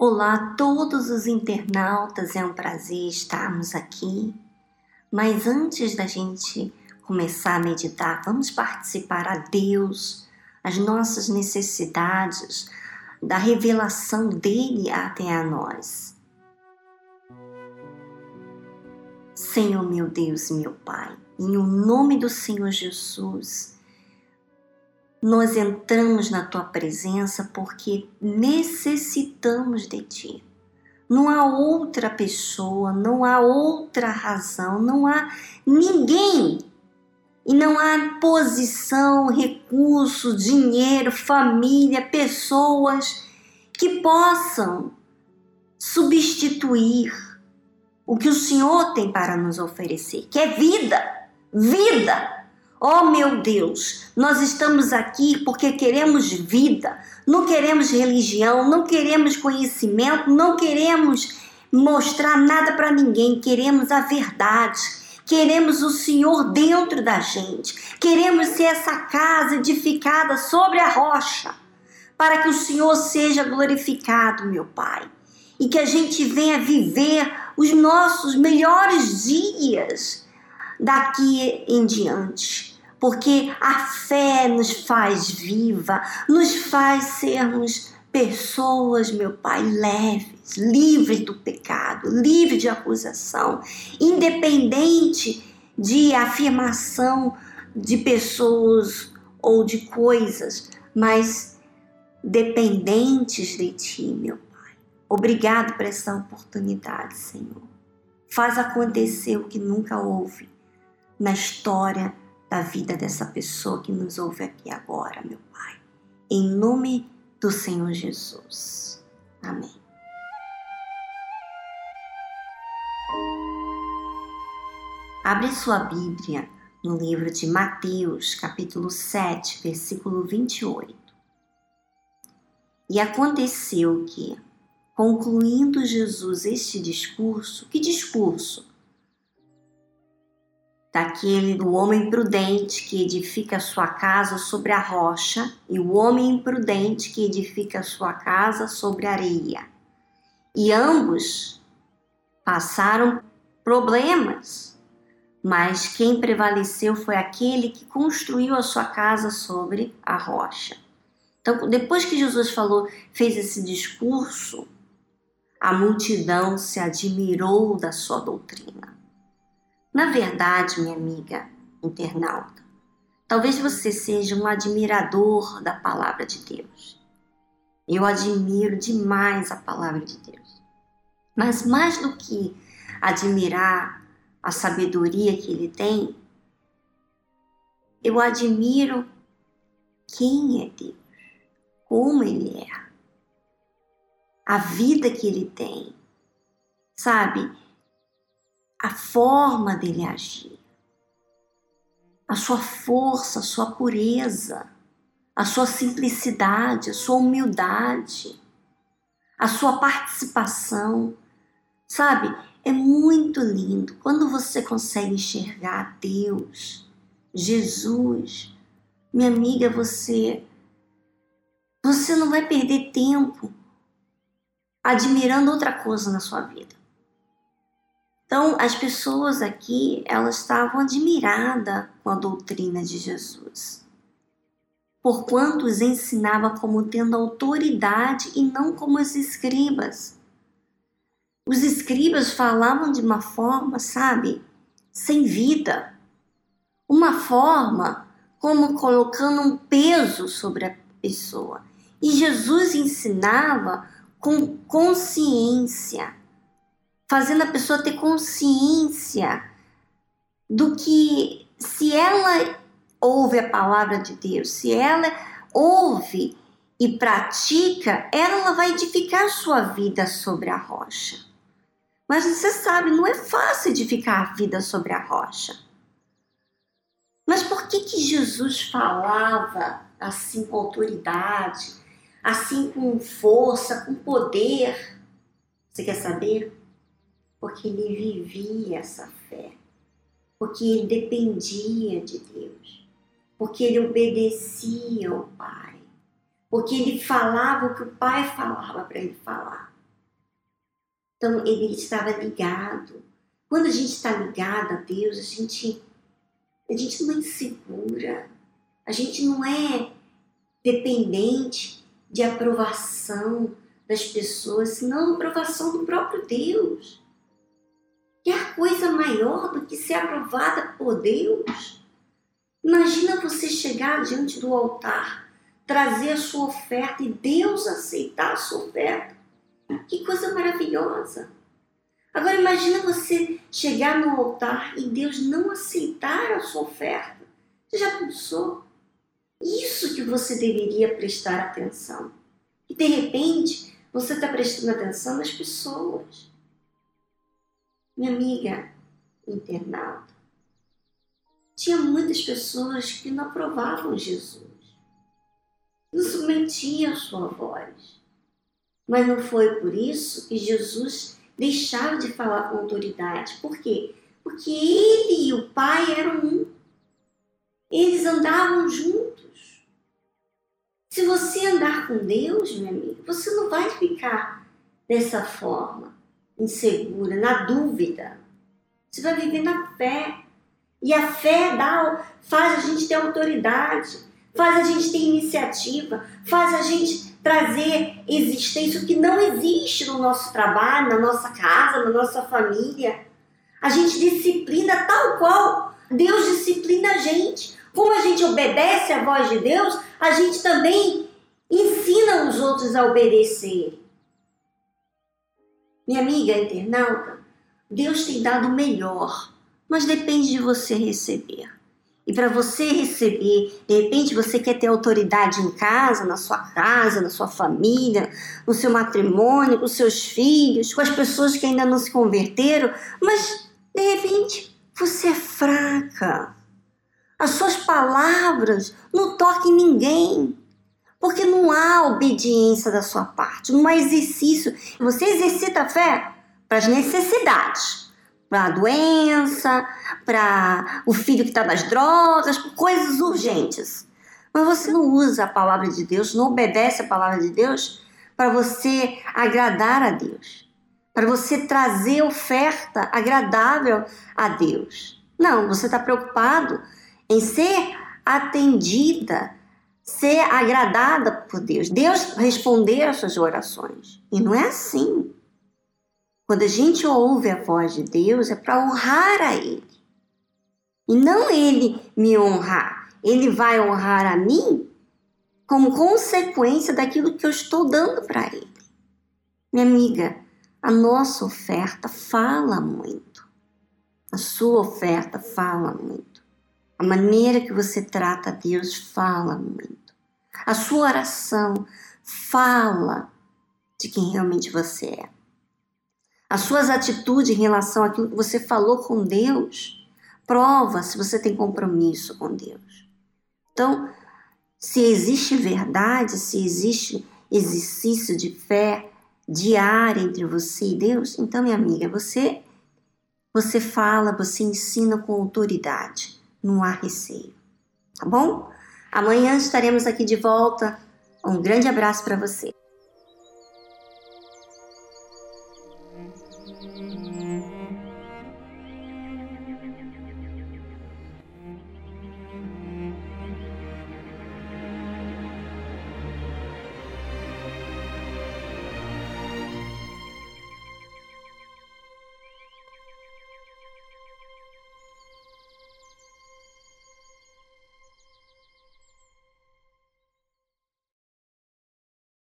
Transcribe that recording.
Olá a todos os internautas, é um prazer estarmos aqui. Mas antes da gente começar a meditar, vamos participar a Deus, as nossas necessidades, da revelação dele até a nós. Senhor meu Deus e meu Pai, em o nome do Senhor Jesus, nós entramos na tua presença porque necessitamos de ti. Não há outra pessoa, não há outra razão, não há ninguém. E não há posição, recurso, dinheiro, família, pessoas que possam substituir o que o Senhor tem para nos oferecer, que é vida, vida. Oh meu Deus, nós estamos aqui porque queremos vida, não queremos religião, não queremos conhecimento, não queremos mostrar nada para ninguém, queremos a verdade. Queremos o Senhor dentro da gente. Queremos ser essa casa edificada sobre a rocha, para que o Senhor seja glorificado, meu Pai, e que a gente venha viver os nossos melhores dias daqui em diante. Porque a fé nos faz viva, nos faz sermos pessoas, meu Pai, leves, livres do pecado, livres de acusação, independente de afirmação de pessoas ou de coisas, mas dependentes de Ti, meu Pai. Obrigado por essa oportunidade, Senhor. Faz acontecer o que nunca houve na história da vida dessa pessoa que nos ouve aqui agora, meu Pai. Em nome do Senhor Jesus. Amém. Abre sua Bíblia no livro de Mateus, capítulo 7, versículo 28. E aconteceu que, concluindo Jesus este discurso, que discurso? Daquele do homem prudente que edifica sua casa sobre a rocha e o homem imprudente que edifica sua casa sobre a areia. E ambos passaram problemas, mas quem prevaleceu foi aquele que construiu a sua casa sobre a rocha. Então, depois que Jesus falou, fez esse discurso, a multidão se admirou da sua doutrina. Na verdade, minha amiga internauta, talvez você seja um admirador da palavra de Deus. Eu admiro demais a palavra de Deus. Mas mais do que admirar a sabedoria que ele tem, eu admiro quem é Deus, como ele é, a vida que ele tem. Sabe, a forma dele agir, a sua força, a sua pureza, a sua simplicidade, a sua humildade, a sua participação. Sabe, é muito lindo quando você consegue enxergar Deus, Jesus. Minha amiga, você você não vai perder tempo admirando outra coisa na sua vida. Então, as pessoas aqui, elas estavam admiradas com a doutrina de Jesus. Porquanto os ensinava como tendo autoridade e não como os escribas. Os escribas falavam de uma forma, sabe, sem vida. Uma forma como colocando um peso sobre a pessoa. E Jesus ensinava com consciência fazendo a pessoa ter consciência do que, se ela ouve a palavra de Deus, se ela ouve e pratica, ela vai edificar sua vida sobre a rocha. Mas você sabe, não é fácil edificar a vida sobre a rocha. Mas por que que Jesus falava assim com autoridade, assim com força, com poder? Você quer saber? Porque ele vivia essa fé, porque ele dependia de Deus, porque ele obedecia ao Pai, porque ele falava o que o Pai falava para ele falar. Então ele estava ligado. Quando a gente está ligado a Deus, a gente, a gente não é insegura, a gente não é dependente de aprovação das pessoas, senão aprovação do próprio Deus. Quer coisa maior do que ser aprovada por Deus? Imagina você chegar diante do altar, trazer a sua oferta e Deus aceitar a sua oferta. Que coisa maravilhosa! Agora imagina você chegar no altar e Deus não aceitar a sua oferta. Você já pensou? Isso que você deveria prestar atenção. E de repente você está prestando atenção nas pessoas. Minha amiga internauta, tinha muitas pessoas que não aprovavam Jesus, não submetiam sua voz. Mas não foi por isso que Jesus deixava de falar com autoridade. Por quê? Porque ele e o Pai eram um. Eles andavam juntos. Se você andar com Deus, meu amigo, você não vai ficar dessa forma, insegura, na dúvida. Você vai viver na fé. E a fé dá, faz a gente ter autoridade, faz a gente ter iniciativa, faz a gente trazer existência que não existe no nosso trabalho, na nossa casa, na nossa família. A gente disciplina tal qual Deus disciplina a gente. Como a gente obedece à voz de Deus, a gente também ensina os outros a obedecer. Minha amiga internauta, Deus tem dado o melhor mas depende de você receber. E para você receber, de repente você quer ter autoridade em casa, na sua casa, na sua família, no seu matrimônio, com seus filhos, com as pessoas que ainda não se converteram, mas de repente você é fraca. As suas palavras não tocam ninguém. Porque não há obediência da sua parte, não há exercício. Você exercita a fé para as necessidades para a doença, para o filho que está nas drogas, coisas urgentes. Mas você não usa a palavra de Deus, não obedece a palavra de Deus para você agradar a Deus, para você trazer oferta agradável a Deus. Não, você está preocupado em ser atendida, ser agradada por Deus, Deus responder às suas orações. E não é assim. Quando a gente ouve a voz de Deus, é para honrar a Ele. E não Ele me honrar. Ele vai honrar a mim como consequência daquilo que eu estou dando para Ele. Minha amiga, a nossa oferta fala muito. A sua oferta fala muito. A maneira que você trata a Deus fala muito. A sua oração fala de quem realmente você é. As suas atitudes em relação àquilo que você falou com Deus prova se você tem compromisso com Deus. Então, se existe verdade, se existe exercício de fé diário entre você e Deus, então, minha amiga, você você fala, você ensina com autoridade, não há receio. Tá bom? Amanhã estaremos aqui de volta. Um grande abraço para você.